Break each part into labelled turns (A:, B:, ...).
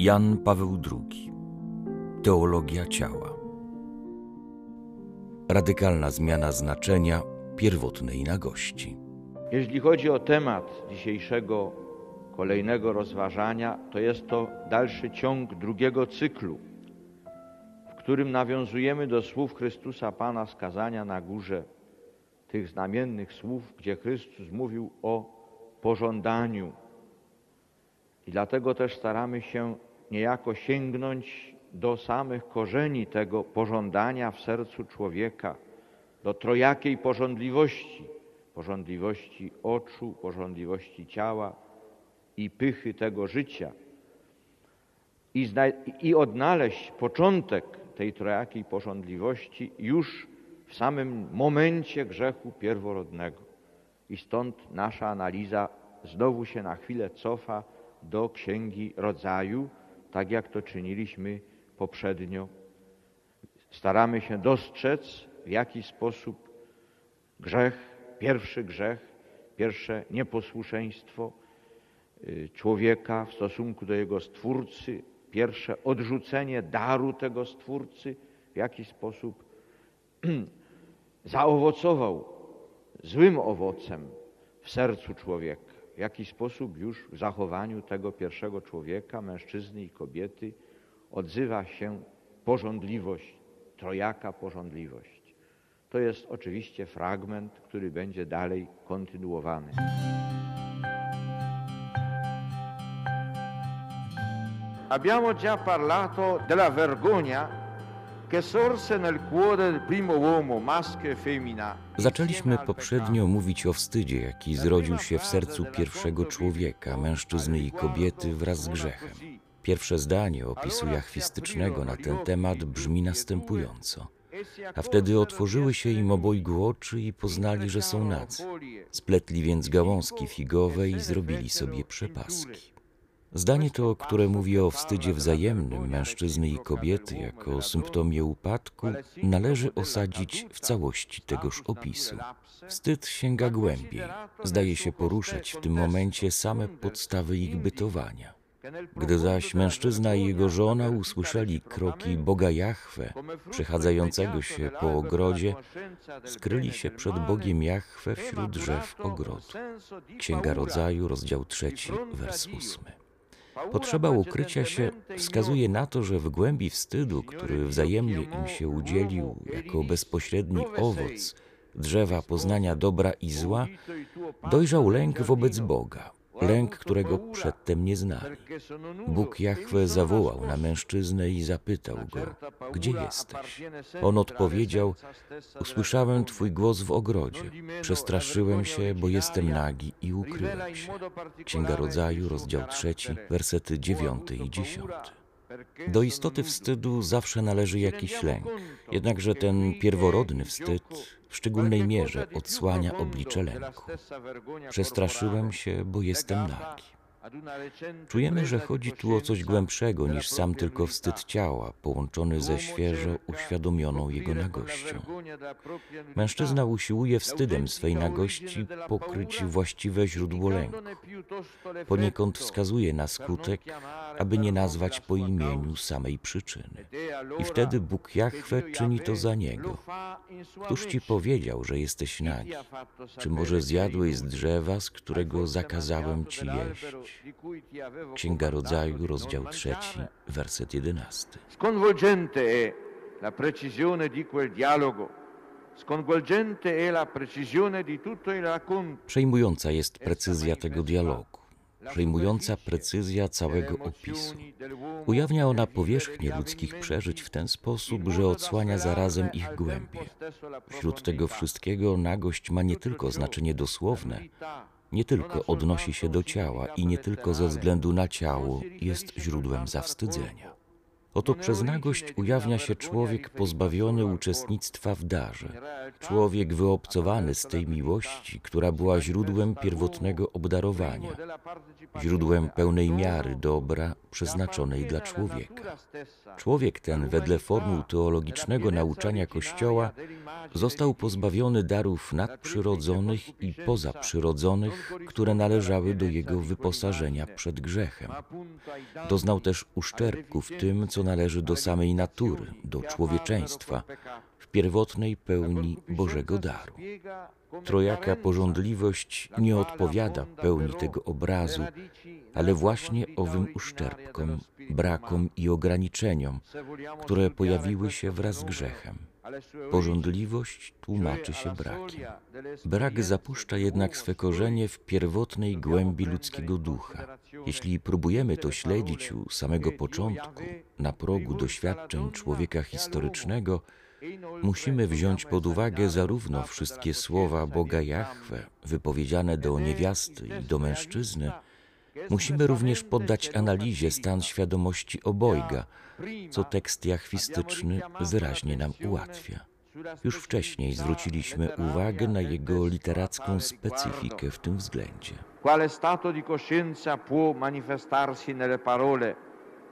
A: Jan Paweł II. Teologia ciała. Radykalna zmiana znaczenia pierwotnej nagości.
B: Jeśli chodzi o temat dzisiejszego kolejnego rozważania, to jest to dalszy ciąg drugiego cyklu, w którym nawiązujemy do słów Chrystusa Pana skazania na górze, tych znamiennych słów, gdzie Chrystus mówił o pożądaniu. I dlatego też staramy się niejako sięgnąć do samych korzeni tego pożądania w sercu człowieka, do trojakiej porządliwości, porządliwości oczu, porządliwości ciała i pychy tego życia. I, I odnaleźć początek tej trojakiej porządliwości już w samym momencie grzechu pierworodnego. I stąd nasza analiza znowu się na chwilę cofa do Księgi Rodzaju, tak jak to czyniliśmy poprzednio. Staramy się dostrzec, w jaki sposób grzech, pierwszy grzech, pierwsze nieposłuszeństwo y, człowieka w stosunku do jego Stwórcy, pierwsze odrzucenie daru tego Stwórcy, w jaki sposób zaowocował złym owocem w sercu człowieka, w jaki sposób już w zachowaniu tego pierwszego człowieka, mężczyzny i kobiety, odzywa się porządliwość, trojaka porządliwość. To jest oczywiście fragment, który będzie dalej kontynuowany. Abbiamo già parlato della vergogna
A: Zaczęliśmy poprzednio mówić o wstydzie, jaki zrodził się w sercu pierwszego człowieka, mężczyzny i kobiety wraz z grzechem. Pierwsze zdanie opisu jachwistycznego na ten temat brzmi następująco. A wtedy otworzyły się im obojgu oczy i poznali, że są nadzy. Spletli więc gałązki figowe i zrobili sobie przepaski. Zdanie to, które mówi o wstydzie wzajemnym mężczyzny i kobiety jako symptomie upadku, należy osadzić w całości tegoż opisu. Wstyd sięga głębiej, zdaje się poruszać w tym momencie same podstawy ich bytowania. Gdy zaś mężczyzna i jego żona usłyszeli kroki Boga Jahwe, przechadzającego się po ogrodzie, skryli się przed Bogiem Jahwe wśród drzew ogrodu. Księga Rodzaju, rozdział trzeci, wers ósmy. Potrzeba ukrycia się wskazuje na to, że w głębi wstydu, który wzajemnie im się udzielił jako bezpośredni owoc drzewa poznania dobra i zła, dojrzał lęk wobec Boga lęk, którego przedtem nie znali. Bóg Jahwe zawołał na mężczyznę i zapytał go, gdzie jesteś? On odpowiedział, usłyszałem Twój głos w ogrodzie, przestraszyłem się, bo jestem nagi i ukryłem się. Księga Rodzaju, rozdział trzeci, wersety dziewiąty i dziesiąty. Do istoty wstydu zawsze należy jakiś lęk, jednakże ten pierworodny wstyd w szczególnej mierze odsłania oblicze lęku. Przestraszyłem się, bo jestem nagi. Czujemy, że chodzi tu o coś głębszego niż sam tylko wstyd ciała, połączony ze świeżo uświadomioną jego nagością. Mężczyzna usiłuje wstydem swej nagości pokryć właściwe źródło lęku. Poniekąd wskazuje na skutek, aby nie nazwać po imieniu samej przyczyny. I wtedy Bóg Jahwe czyni to za niego. Któż ci powiedział, że jesteś nagi? Czy może zjadłeś z drzewa, z którego zakazałem ci jeść? Księga Rodzaju, rozdział trzeci, werset jedenasty.
B: Sconvolgente è la precisione di quel dialogo. Sconvolgente è la precisione di tutto il racconto.
A: Przejmująca jest precyzja tego dialogu, przejmująca precyzja całego opisu. Ujawnia ona powierzchnię ludzkich przeżyć w ten sposób, że odsłania zarazem ich głębie. Wśród tego wszystkiego nagość ma nie tylko znaczenie dosłowne, nie tylko odnosi się do ciała i nie tylko ze względu na ciało jest źródłem zawstydzenia. Oto przez nagość ujawnia się człowiek pozbawiony uczestnictwa w darze, człowiek wyobcowany z tej miłości, która była źródłem pierwotnego obdarowania, źródłem pełnej miary dobra przeznaczonej dla człowieka. Człowiek ten, wedle formuł teologicznego nauczania Kościoła, został pozbawiony darów nadprzyrodzonych i pozaprzyrodzonych, które należały do jego wyposażenia przed grzechem. Doznał też uszczerbku w tym, co należy do samej natury, do człowieczeństwa, w pierwotnej pełni Bożego daru. Trojaka porządliwość nie odpowiada pełni tego obrazu, ale właśnie owym uszczerbkom, brakom i ograniczeniom, które pojawiły się wraz z grzechem. Porządliwość tłumaczy się brakiem. Brak zapuszcza jednak swe korzenie w pierwotnej głębi ludzkiego ducha. Jeśli próbujemy to śledzić u samego początku, na progu doświadczeń człowieka historycznego, musimy wziąć pod uwagę zarówno wszystkie słowa Boga Jahwe wypowiedziane do niewiasty i do mężczyzny, musimy również poddać analizie stan świadomości obojga, co tekst jachwistyczny wyraźnie nam ułatwia. Już wcześniej zwróciliśmy uwagę na jego literacką specyfikę w tym względzie.
B: Quale stato di coscienza può manifestarsi nelle parole?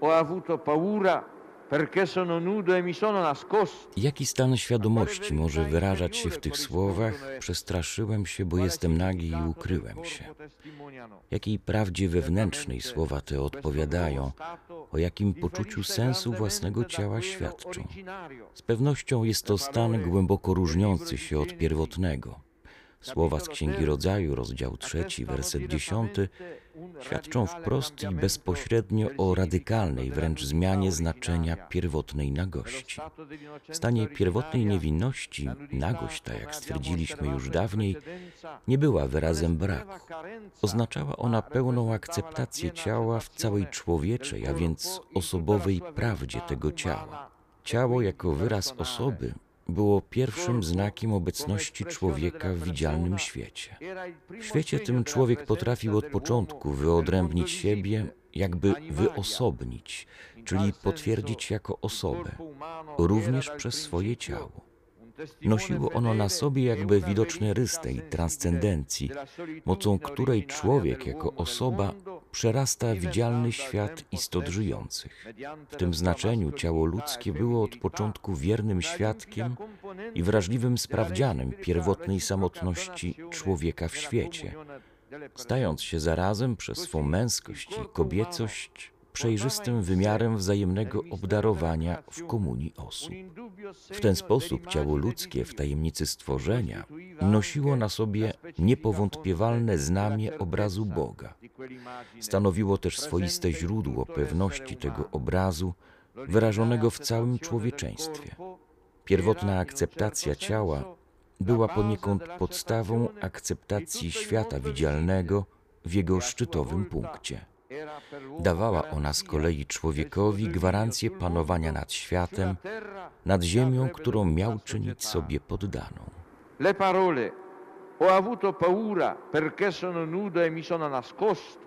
B: Ho avuto paura e.
A: Jaki stan świadomości może wyrażać się w tych słowach? Przestraszyłem się, bo jestem nagi i ukryłem się. Jakiej prawdzie wewnętrznej słowa te odpowiadają? O jakim poczuciu sensu własnego ciała świadczą? Z pewnością jest to stan głęboko różniący się od pierwotnego. Słowa z Księgi Rodzaju, rozdział 3, werset 10, świadczą wprost i bezpośrednio o radykalnej wręcz zmianie znaczenia pierwotnej nagości. Stanie pierwotnej niewinności nagość, tak jak stwierdziliśmy już dawniej, nie była wyrazem braku. Oznaczała ona pełną akceptację ciała w całej człowieczej, a więc osobowej prawdzie tego ciała. Ciało jako wyraz osoby było pierwszym znakiem obecności człowieka w widzialnym świecie. W świecie tym człowiek potrafił od początku wyodrębnić siebie, jakby wyosobnić, czyli potwierdzić jako osobę, również przez swoje ciało. Nosiło ono na sobie jakby widoczny rys tej transcendencji, mocą której człowiek jako osoba przerasta widzialny świat istot żyjących. W tym znaczeniu ciało ludzkie było od początku wiernym świadkiem i wrażliwym sprawdzianem pierwotnej samotności człowieka w świecie, stając się zarazem przez swą męskość i kobiecość przejrzystym wymiarem wzajemnego obdarowania w komunii osób. W ten sposób ciało ludzkie w tajemnicy stworzenia nosiło na sobie niepowątpiewalne znamie obrazu Boga. Stanowiło też swoiste źródło pewności tego obrazu, wyrażonego w całym człowieczeństwie. Pierwotna akceptacja ciała była poniekąd podstawą akceptacji świata widzialnego w jego szczytowym punkcie. Dawała ona z kolei człowiekowi gwarancję panowania nad światem, nad ziemią, którą miał czynić sobie poddaną.
B: Le parole ho avuto paura perché sono nudo e mi sono nascosto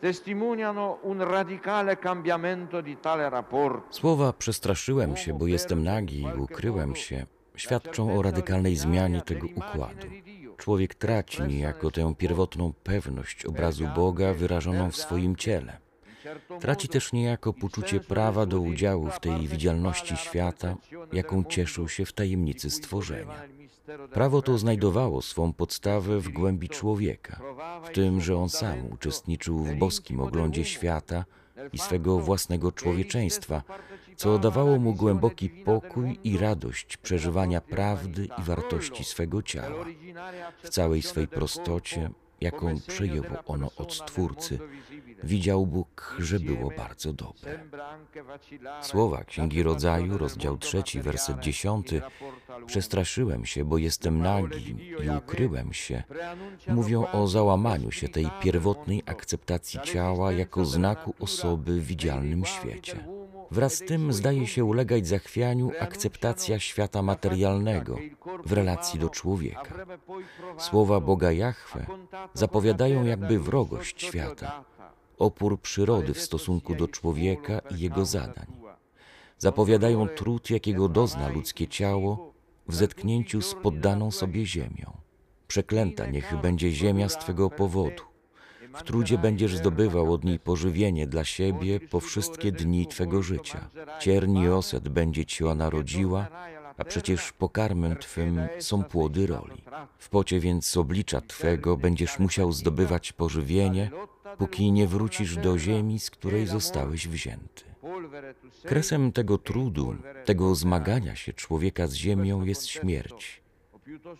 B: testimoniano un radicale cambiamento di tale rapporto.
A: Słowa przestraszyłem się, bo jestem nagi i ukryłem się, świadczą o radykalnej zmianie tego układu. Człowiek traci niejako tę pierwotną pewność obrazu Boga wyrażoną w swoim ciele. Traci też niejako poczucie prawa do udziału w tej widzialności świata, jaką cieszył się w tajemnicy stworzenia. Prawo to znajdowało swą podstawę w głębi człowieka, w tym, że on sam uczestniczył w boskim oglądzie świata i swego własnego człowieczeństwa, co dawało mu głęboki pokój i radość przeżywania prawdy i wartości swego ciała, w całej swej prostocie, jaką przejęło ono od Stwórcy, widział Bóg, że było bardzo dobre. Słowa Księgi Rodzaju, rozdział 3, werset 10, przestraszyłem się, bo jestem nagi i ukryłem się, mówią o załamaniu się tej pierwotnej akceptacji ciała jako znaku osoby w widzialnym świecie. Wraz z tym zdaje się ulegać zachwianiu akceptacja świata materialnego w relacji do człowieka. Słowa Boga Jahwe zapowiadają jakby wrogość świata, opór przyrody w stosunku do człowieka i jego zadań. zapowiadają trud, jakiego dozna ludzkie ciało w zetknięciu z poddaną sobie ziemią. Przeklęta niech będzie ziemia z Twego powodu. W trudzie będziesz zdobywał od niej pożywienie dla siebie po wszystkie dni Twego życia. Cierni oset będzie Ci ona rodziła, a przecież pokarmem Twym są płody roli. W pocie więc oblicza Twego będziesz musiał zdobywać pożywienie, póki nie wrócisz do ziemi, z której zostałeś wzięty. Kresem tego trudu, tego zmagania się człowieka z ziemią jest śmierć,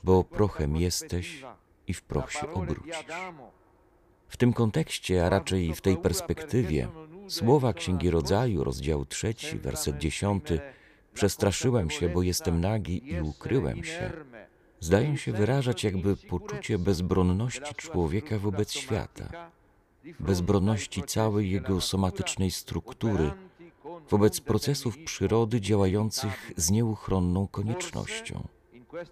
A: bo prochem jesteś i w proch się obrócisz. W tym kontekście, a raczej w tej perspektywie, słowa Księgi Rodzaju, rozdział trzeci, werset dziesiąty, przestraszyłem się, bo jestem nagi i ukryłem się, zdają się wyrażać jakby poczucie bezbronności człowieka wobec świata, bezbronności całej jego somatycznej struktury, wobec procesów przyrody działających z nieuchronną koniecznością.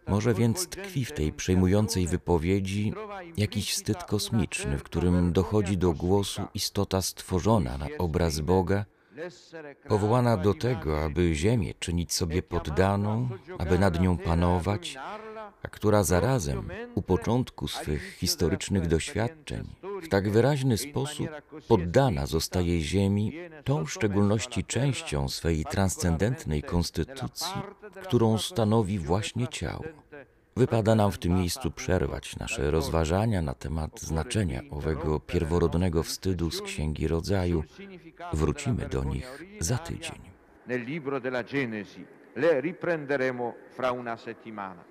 A: Może więc tkwi w tej przejmującej wypowiedzi jakiś wstyd kosmiczny, w którym dochodzi do głosu istota stworzona na obraz Boga, powołana do tego, aby Ziemię czynić sobie poddaną, aby nad nią panować, a która zarazem u początku swych historycznych doświadczeń w tak wyraźny sposób poddana zostaje Ziemi, tą w szczególności częścią swej transcendentnej konstytucji, którą stanowi właśnie ciało. Wypada nam w tym miejscu przerwać nasze rozważania na temat znaczenia owego pierworodnego wstydu z Księgi Rodzaju. Wrócimy do nich za tydzień.
B: Nel libro della Genesi le riprenderemo fra una settimana.